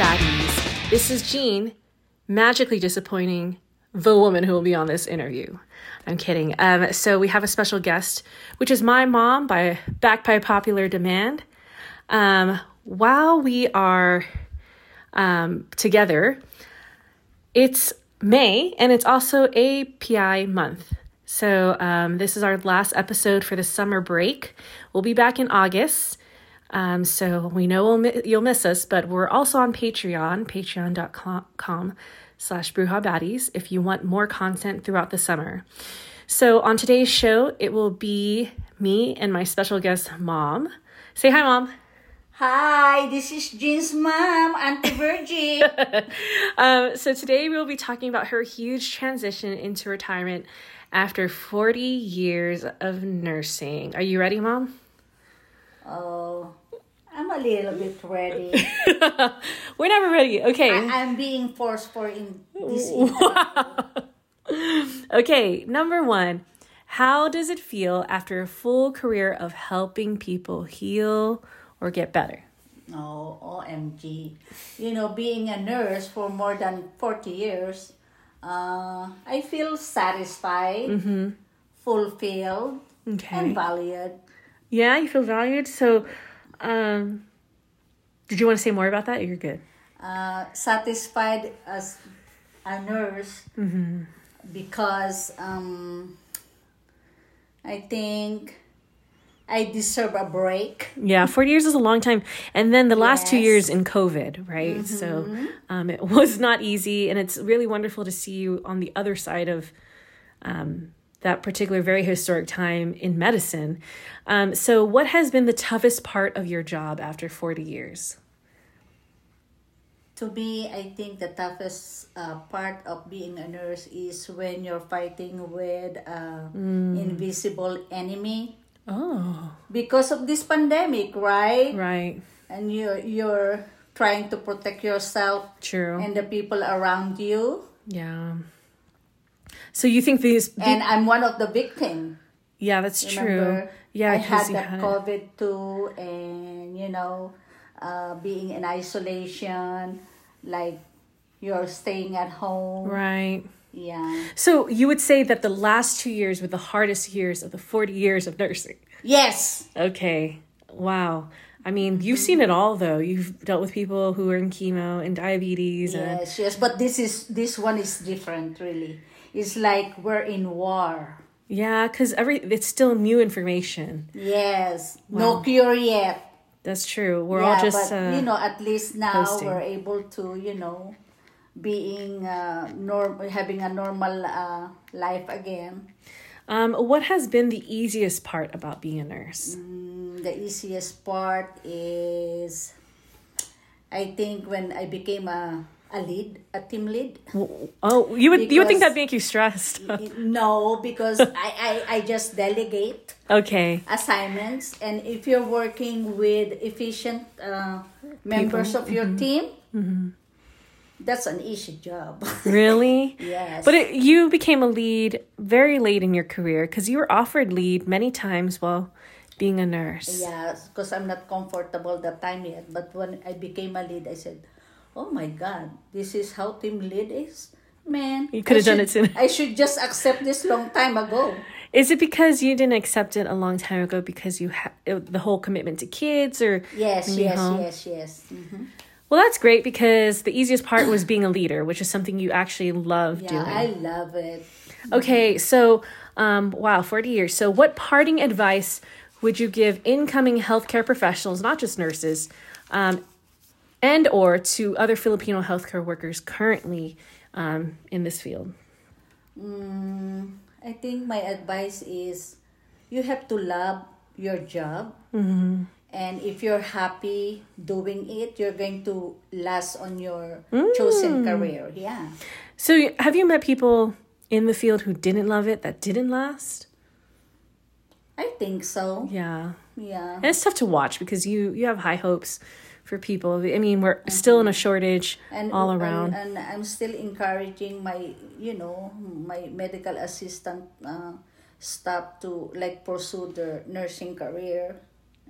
Baddies. This is Jean, magically disappointing the woman who will be on this interview. I'm kidding. Um, so we have a special guest, which is my mom, by back by popular demand. Um, while we are um, together, it's May and it's also API month. So um, this is our last episode for the summer break. We'll be back in August. Um, so we know we'll mi- you'll miss us, but we're also on Patreon, patreon.com slash Bruja Baddies, if you want more content throughout the summer. So on today's show, it will be me and my special guest, Mom. Say hi, Mom. Hi, this is Jean's mom, Auntie Virgie. Um, so today we'll be talking about her huge transition into retirement after 40 years of nursing. Are you ready, Mom? oh, I'm a little bit ready. We're never ready. Okay. I- I'm being forced for in this. Okay, number one. How does it feel after a full career of helping people heal or get better? Oh, OMG. You know, being a nurse for more than 40 years, uh, I feel satisfied, mm-hmm. fulfilled, Okay. and valued. Yeah, you feel valued. So, um, did you want to say more about that? You're good. uh, satisfied as a nurse because um, I think I deserve a break. Yeah, 40 years is a long time. And then the last two years in COVID, right? So um, it was not easy. And it's really wonderful to see you on the other side of um, that particular very historic time in medicine. Um, so, what has been the toughest part of your job after 40 years? To me, I think the toughest uh, part of being a nurse is when you're fighting with an invisible enemy Oh, because of this pandemic, right? right. And you're you're trying to protect yourself True. and the people around you. yeah. So, you think these. And I'm one of the victims. yeah, that's true. Yeah, I had that had. COVID too, and you know, uh, being in isolation, like you're staying at home. Right. Yeah. So you would say that the last two years were the hardest years of the 40 years of nursing. Yes. Okay. Wow. I mean, you've seen it all though. You've dealt with people who are in chemo and diabetes and Yes. Yes. But this is this one is different, really. It's like we're in war. yeah, cuz every it's still new information. Yes. No cure yet. That's true. We're yeah, all just but uh, you know, at least now posting. we're able to, you know, being uh, norm having a normal uh, life again. um what has been the easiest part about being a nurse? Mm, the easiest part is I think when I became a a lead, a team lead. Oh, you would you would think that'd make you stressed. no, because I, I, I just delegate okay. assignments and if you're working with efficient uh, members of your team, that's an easy job. Really? yes. But it, you became a lead very late in your career because you were offered lead many times while being a nurse. Yeah, because I'm not comfortable that time yet. But when I became a lead, I said, "Oh my God, this is how team lead is, man." You could have done it sooner. I should just accept this long time ago. Is it because you didn't accept it a long time ago because you had the whole commitment to kids or Yes, yes, home? yes, yes. Mhm. Well, that's great because the easiest part was being a leader, which is something you actually love Yeah, doing. I love it. Okay, so um, wow, 40 years. So, what parting advice would you give incoming healthcare professionals, not just nurses, um, and or to other Filipino healthcare workers currently um, in this field? Mm, I think my advice is you have to love your job. And if you're happy doing it, you're going to last on your chosen career. Yeah. So, have you met people in the field who didn't love it, that didn't last? I think so. Yeah. Yeah. And it's tough to watch because you you have high hopes for people. I mean, we're still in a shortage and all and- around. And, I'm still encouraging my, you know, my medical assistant uh, staff to like pursue their nursing career,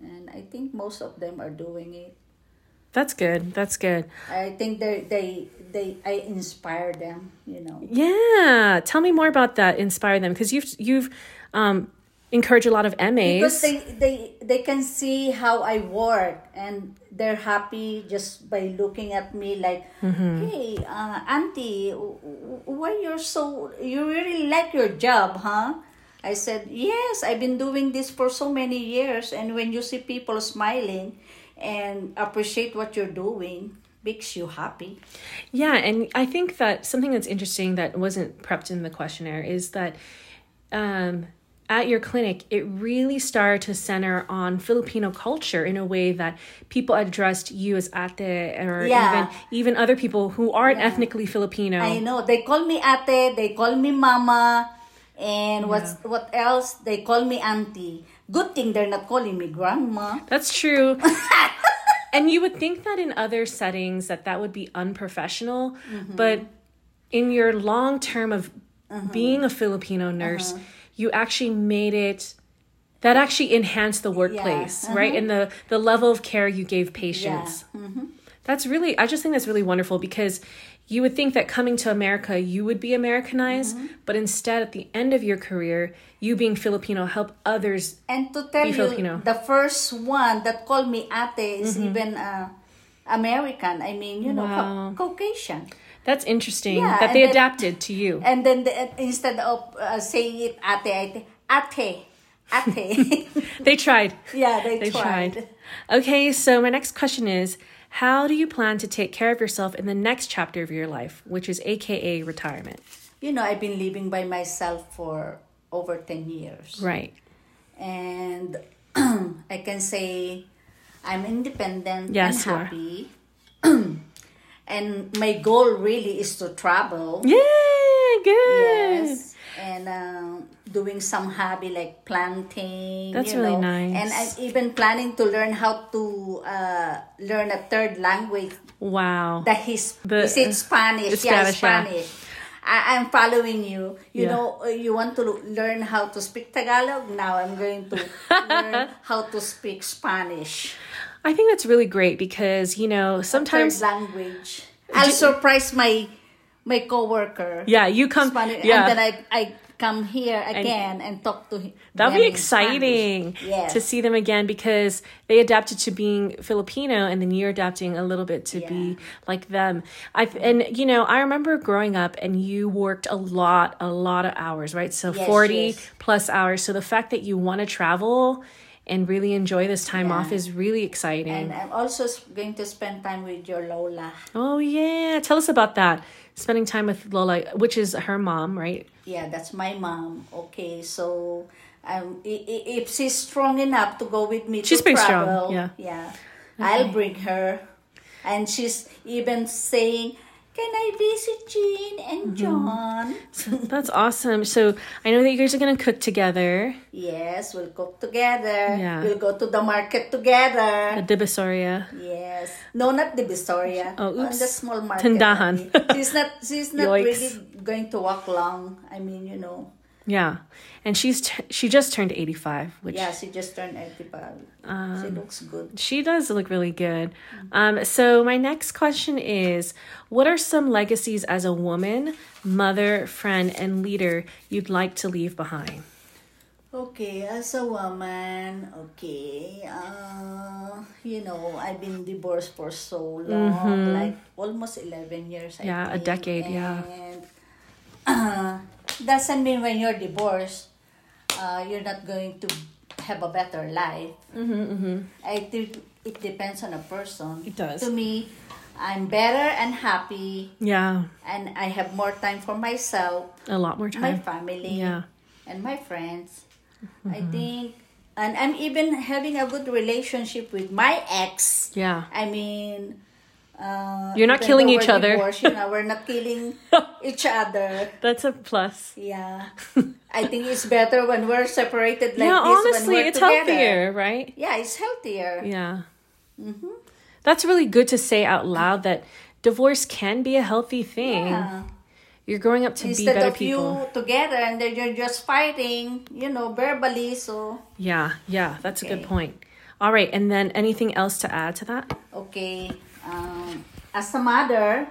and I think most of them are doing it. That's good. That's good. I think they they they I inspire them. You know. Yeah. Tell me more about that. Inspire them because you've you've um, encouraged a lot of MAs. Because they, they they can see how I work and they're happy just by looking at me like, hey, uh, auntie, why you're so you really like your job, huh? I said yes. I've been doing this for so many years, and when you see people smiling and appreciate what you're doing, makes you happy. Yeah, and I think that something that's interesting that wasn't prepped in the questionnaire is that um, at your clinic, it really started to center on Filipino culture in a way that people addressed you as ate or Yeah. even even other people who aren't ethnically Filipino. I know they call me ate, they call me mama, and what's what else? They call me auntie. Good thing they're not calling me grandma. That's true. and you would think that in other settings that that would be unprofessional, Mm-hmm. but in your long term of Uh-huh. being a Filipino nurse, you actually made it that actually enhanced the workplace, Uh-huh. right? And the the level of care you gave patients. Mm-hmm. That's really I just think that's really wonderful because you would think that coming to America you would be Americanized, Mm-hmm. but instead at the end of your career, you being Filipino help others And to tell you, Filipino. the first one that called me ate is even uh, American. I mean, you know, Wow. Caucasian. That's interesting Yeah, that they then- adapted to you. And then the, instead of uh, saying it ate, ate, ate, ate. They tried. yeah, they, They tried. tried. Okay, so my next question is How do you plan to take care of yourself in the next chapter of your life, which is AKA retirement? You know, I've been living by myself for over 10 years. Right. and I can say I'm independent Yes, and happy. and my goal really is to travel. Yeah, good. Yes. And uh, doing some hobby like planting. That's really know. nice. And I'm even planning to learn how to uh, learn a third language. Wow. The his The- is it Spanish? it's yeah, Spanish, yeah. Spanish. I, I'm following you. You Yeah. know, you want to learn how to speak Tagalog. Now I'm going to learn how to speak Spanish. I think that's really great because, you know, sometimes. language. I'll surprise my my coworker. Yeah, you come. Spanish, yeah. and then I I come here again and, talk to him. That'd them be exciting Yes. to see them again because they adapted to being Filipino and then you're adapting a little bit to be like them. I and you know, I remember growing up and you worked a lot a lot of hours, right? So Yes, 40 yes. plus hours. So the fact that you want to travel and really enjoy this time Yeah. off is really exciting. And I'm also going to spend time with your Lola. oh yeah, tell us about that. Spending time with Lola, which is her mom, right? Yeah, that's my mom. Okay, so um, if she's strong enough to go with me She's to pretty strong, travel, yeah. yeah, I'll bring her. And she's even saying, "Can I visit Jean and Mm-hmm. John?" That's awesome. So I know that you guys are gonna cook together. Yes, we'll cook together. Yeah. We'll go to the market together. The Divisoria. Yes. No, not the Vistoria. Oh, On oops. the small market. Tindahan. She's not. She's not really going to walk long. I mean, you know. Yeah, and she's t- she just turned eighty five, which Yeah, she just turned eighty-five. she looks good. she does look really good. Um, so my next question is, what are some legacies as a woman, mother, friend, and leader you'd like to leave behind? Okay, as a woman, okay, uh, you know, I've been divorced for so long, like almost 11 years, I Mm-hmm. Yeah, a think. decade, yeah. Uh, doesn't mean when you're divorced, uh, you're not going to have a better life. Mm-hmm, I think it depends on a person. It does. To me, I'm better and happy, Yeah, and I have more time for myself, a lot more time. my family Yeah, and my friends. Mm-hmm. I think, and I'm even having a good relationship with my ex. yeah. I mean, uh, You're not killing each other. divorced, you know, we're not killing each other. That's a plus. Yeah, I think it's better when we're separated like yeah, this. when honestly, we're it's together. healthier, right? Yeah, it's healthier. Yeah. Mm-hmm. That's really good to say out loud that divorce can be a healthy thing. Yeah. You're growing up to be Instead better of people. you together and then you're just fighting, you know, verbally. So Yeah, yeah, that's a good point. All right, and then anything else to add to that? Okay. Um, as a mother,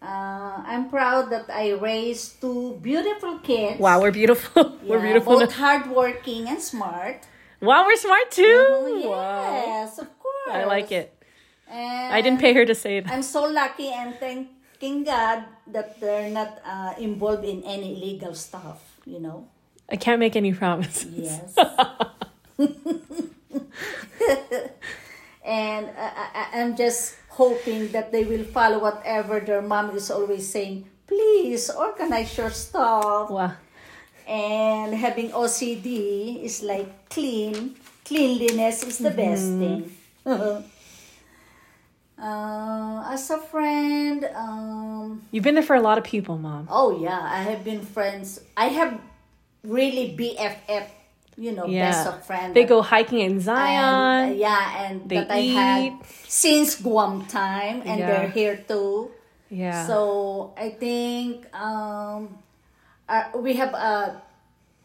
uh, I'm proud that I raised two beautiful kids. Wow, we're beautiful. we're Yeah, beautiful. Both hardworking and smart. Wow, we're smart too. Oh, Wow. yes, of course. I like it. And I didn't pay her to say that. I'm so lucky and thanking God that they're not uh, involved in any illegal stuff. You know. I can't make any promises. Yes. and I, I, I'm just hoping that they will follow whatever their mom is always saying. Please organize your stuff. Wow. And having OCD is like clean. Cleanliness is the best thing. uh, as a friend, um, You've been there for a lot of people, mom. oh yeah, I have been friends. I have really BFF, you know, best of friends. They go hiking in and, Zion. uh, yeah, and They that I had since Guam time, and Yeah. they're here too. yeah. So I think um, uh, we have a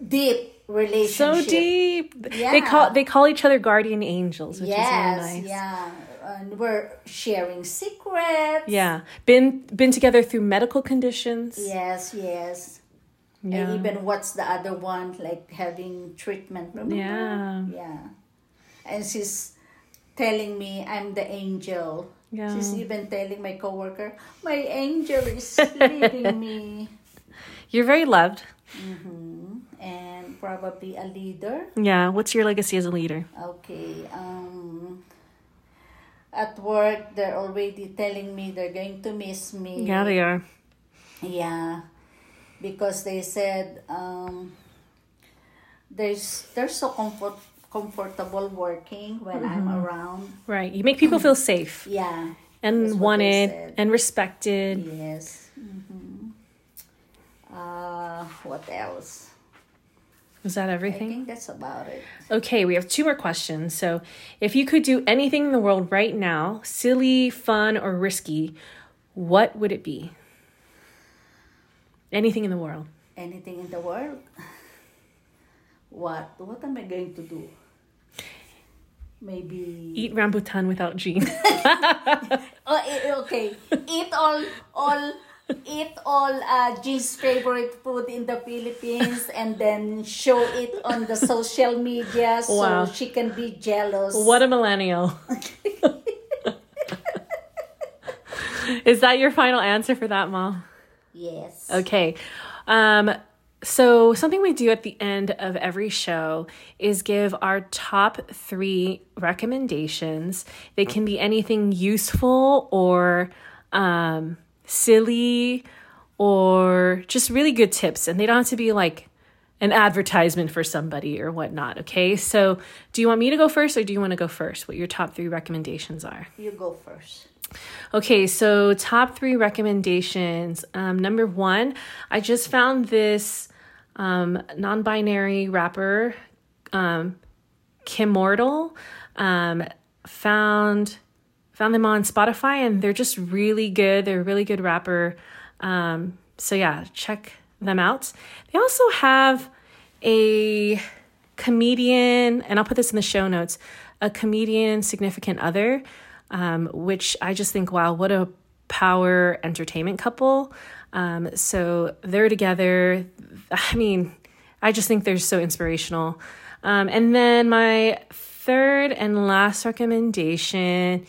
deep relationship. so deep. They call they call each other guardian angels, which yes, is really nice. yeah, and we're sharing secrets. Yeah. Been been together through medical conditions. Yes, yes. Yeah. And even what's the other one like having treatment? Remember? Yeah. Yeah. And she's telling me I'm the angel. Yeah. She's even telling my coworker, my angel is leading me. You're very loved. And probably a leader. Yeah. What's your legacy as a leader? Okay. Um at work they're already telling me they're going to miss me. Yeah, they are. Yeah, because they said um, there's they're so comfort comfortable working when I'm Mm-hmm. around. Right. You make people feel safe Yeah. and That's what they wanted and respected. Yes. hmm Uh, what else? Was that I everything? think that's about it. Okay, we have two more questions. So, if you could do anything in the world right now, silly, fun, or risky, what would it be? Anything in the world. Anything in the world? What? What am I going to do? Maybe Eat rambutan without Jean. Oh, okay. Eat all, all, eat all uh, G's favorite food in the Philippines, and then show it on the social media so Wow. she can be jealous. what a millennial. Is that your final answer for that, Mom? Yes. Okay. Um, so, something we do at the end of every show is give our top three recommendations. They can be anything useful or um, silly or just really good tips. And they don't have to be like an advertisement for somebody or whatnot. Okay. So, do you want me to go first or do you want to go first? What your top three recommendations are? You go first. Okay, so top three recommendations. Um, number one, I just found this um, non binary rapper, um, Kimmortal. Um, found found them on Spotify and they're just really good. They're a really good rapper. Um, so yeah, check them out. They also have a comedian, and I'll put this in the show notes, a comedian significant other, um, which I just think, wow, what a power entertainment couple. Um, so they're together. I mean, I just think they're so inspirational. Um, and then my third and last recommendation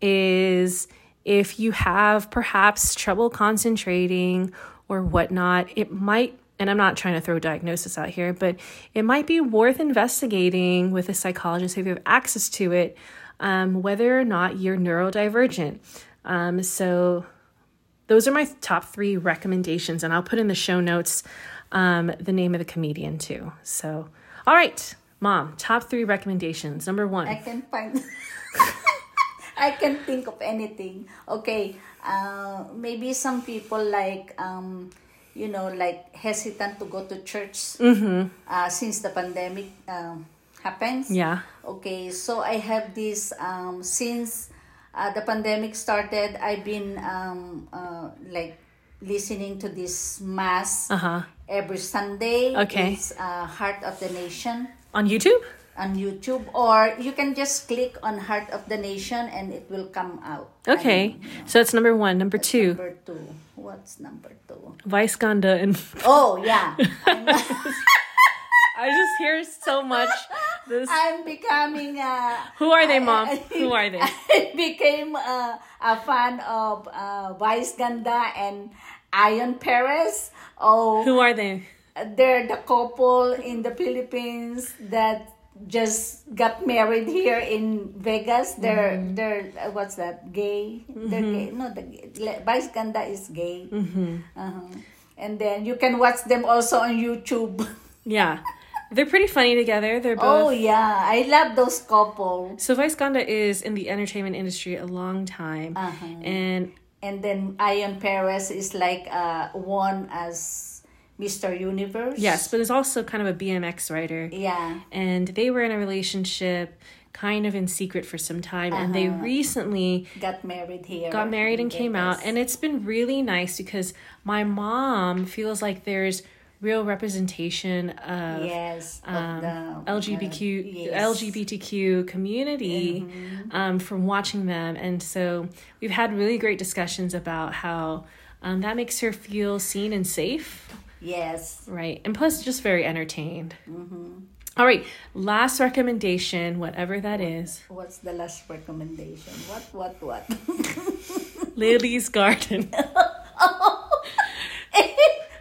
is if you have perhaps trouble concentrating or whatnot, it might, and I'm not trying to throw diagnosis out here, but it might be worth investigating with a psychologist if you have access to it, um, whether or not you're neurodivergent. Um, so those are my top three recommendations, and I'll put in the show notes um, the name of the comedian too. So, all right, mom, top three recommendations. Number one. I can find. I can think of anything. Okay, uh, maybe some people like um, you know, like hesitant to go to church uh, since the pandemic um, happens. yeah. Okay, so I have this um, since uh, the pandemic started. I've been um, uh, like listening to this mass Uh huh. every Sunday. Okay. It's uh, Heart of the Nation. On YouTube? On YouTube, or you can just click on Heart of the Nation and it will come out. Okay, so that's number one. Number two, Number two. What's number two? Vice Ganda and Oh yeah, I'm, just hear so much. This. I'm becoming. a Who are they, Mom? I- Who are they? I became uh, a fan of uh, Vice Ganda and Ion Perez. Oh, Who are they? they're the couple in the Philippines that just got married here in Vegas. They're Mm-hmm. they're uh, what's that? Gay? They're gay. No, the Vice Ganda is gay. Mm-hmm. Uh-huh. And then you can watch them also on YouTube. Yeah, they're pretty funny together. They're both. oh yeah, I love those couple. So Vice Ganda is in the entertainment industry a long time, Uh-huh. and And then Ion Perez is like uh, won as Mr. Universe. yes, but is also kind of a BMX rider. Yeah. and they were in a relationship kind of in secret for some time and they Uh-huh. recently Got married here. got married and came out and it's been really nice because my mom feels like there's real representation of yes, of um, the LGBTQ uh, yes. LGBTQ community um, from watching them, and so we've had really great discussions about how um, that makes her feel seen and safe. Yes. Right. And plus, just very entertained. Mm-hmm. All right. Last recommendation, whatever that is What's the last recommendation? What? What? What? Lily's Garden.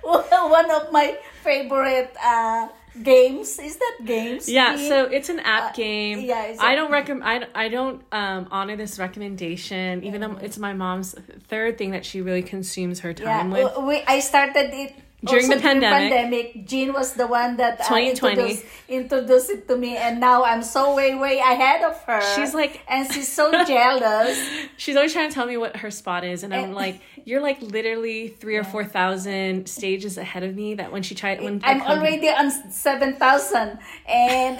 One of my favorite uh, games is that games. Yeah, Dean? so it's an app game. yeah, it's I don't recommend. I, I don't um, honor this recommendation, even though it's my mom's third thing that she really consumes her yeah. time with. We I started it. During also the pandemic. pandemic, Jean was the one that uh, introduced, introduced it to me, and now I'm so way, way ahead of her. She's like- and she's so jealous. She's always trying to tell me what her spot is, and I'm like, "You're like literally three or four thousand stages ahead of me." That when she tried, when I'm already on seven thousand, and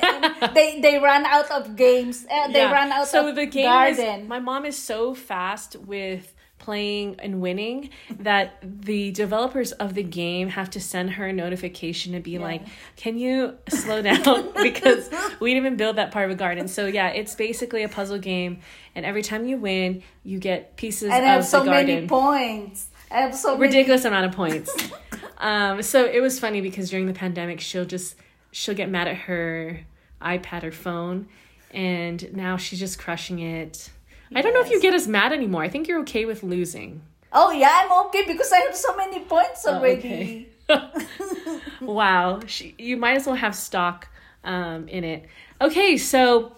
they they run out of games. Uh, they Yeah. run out so of the game garden. Is, my mom is so fast with playing and winning that the developers of the game have to send her a notification to be like can you slow down because we didn't even build that part of a garden so yeah it's basically a puzzle game and every time you win you get pieces and of have so the garden many points. I have so many. ridiculous amount of points. um, so it was funny because during the pandemic, she'll just she'll get mad at her iPad or phone, and now she's just crushing it. I don't know if you get as mad anymore. I think you're okay with losing. Oh yeah, I'm okay because I have so many points Oh, already. wow, she, you might as well have stock um, in it. Okay, so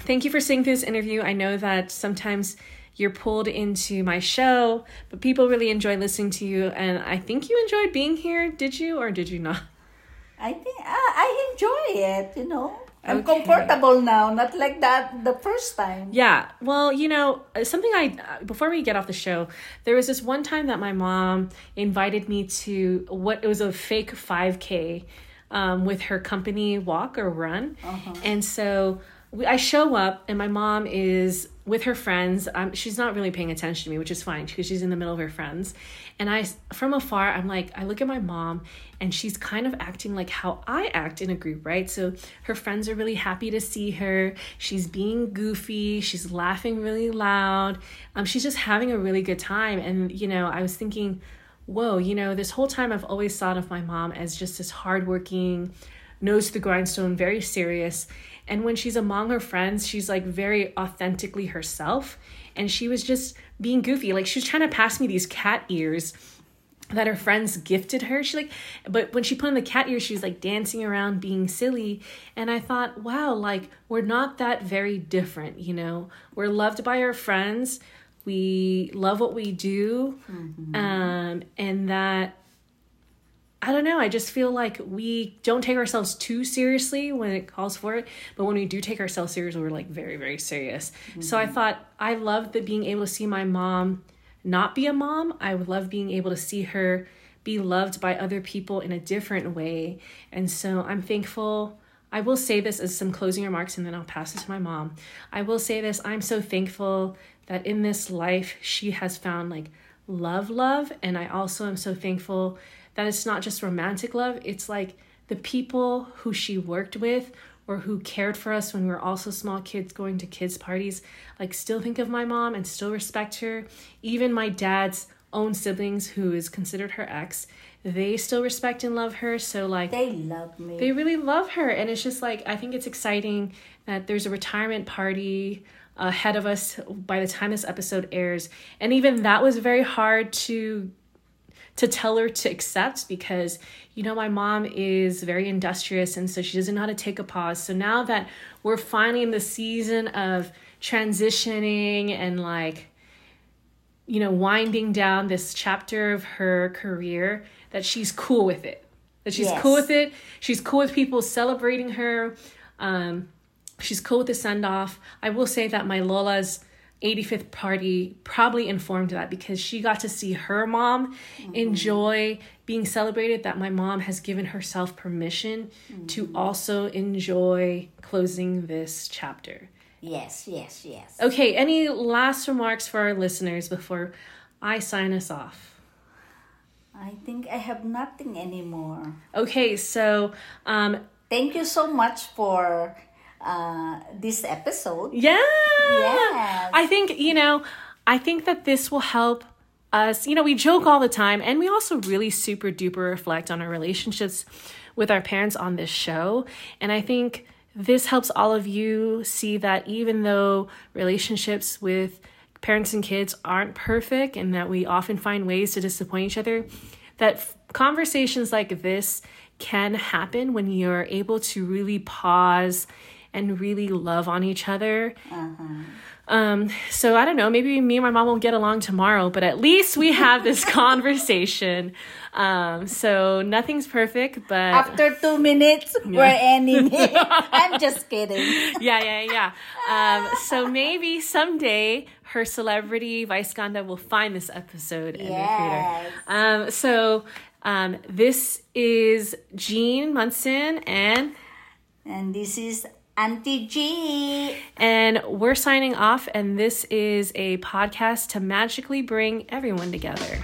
thank you for seeing through this interview. I know that sometimes you're pulled into my show, but people really enjoy listening to you, and I think you enjoyed being here. Did you or did you not? I think uh, I enjoy it. You know, I'm Okay. comfortable now, not like that the first time. Yeah. Well, you know, uh, something I, uh, before we get off the show, there was this one time that my mom invited me to what it was a fake 5K um, with her company walk or run. And so we, I show up, and my mom is with her friends. Um, she's not really paying attention to me, which is fine because she's in the middle of her friends. And I, from afar, I'm like, I look at my mom, and she's kind of acting like how I act in a group, right? So her friends are really happy to see her. She's being goofy. She's laughing really loud. Um, she's just having a really good time. And you know, I was thinking, whoa, you know, this whole time I've always thought of my mom as just this hardworking, nose to the grindstone, very serious. And when she's among her friends, she's like very authentically herself. And she was just being goofy. Like she was trying to pass me these cat ears that her friends gifted her. She like, but when she put on the cat ears, she was like dancing around, being silly. And I thought, wow, like we're not that very different, you know. We're loved by our friends. We love what we do, um, and that I don't know. I just feel like we don't take ourselves too seriously when it calls for it, but when we do take ourselves seriously, we're like very, very serious. So I mm-hmm. thought I loved that being able to see my mom not be a mom. I would love being able to see her be loved by other people in a different way. And so I'm thankful. I will say this as some closing remarks and then I'll pass it to my mom. I will say this I'm so thankful that in this life she has found like love, love. And I also am so thankful that it's not just romantic love, it's like the people who she worked with or who cared for us when we were also small kids going to kids' parties, like still think of my mom and still respect her. Even my dad's own siblings, who is considered her ex, they still respect and love her. So, like, They love me. they really love her and it's just like i think it's exciting that there's a retirement party ahead of us by the time this episode airs and even that was very hard to to tell her to accept because you know my mom is very industrious and so she doesn't know how to take a pause. So now that we're finally in the season of transitioning and like you know winding down this chapter of her career that she's cool with it. That she's Yes. cool with it. She's cool with people celebrating her. Um she's cool with the send off i will say that my lola's 85th party probably informed that because she got to see her mom enjoy being celebrated that my mom has given herself permission to also enjoy closing this chapter yes, yes, yes. Okay, any last remarks for our listeners before I sign us off? I think I have nothing anymore. Okay, so um Thank you so much for uh, this episode. yeah. I think, you know, I think that this will help us, you know, we joke all the time and we also really super duper reflect on our relationships with our parents on this show. And I think this helps all of you see that even though relationships with parents and kids aren't perfect and that we often find ways to disappoint each other, that f- conversations like this can happen when you're able to really pause and really love on each other. Um, so I don't know, maybe me and my mom won't get along tomorrow, but at least we have this conversation. Um, so nothing's perfect, but After two minutes, we're ending it. I'm just kidding. yeah, yeah, yeah. Um, so maybe someday her celebrity Vice Ganda will find this episode and recruit her. Yes. Um, so um, this is Jean Munson and And this is Auntie G. and we're signing off and this is a podcast to magically bring everyone together.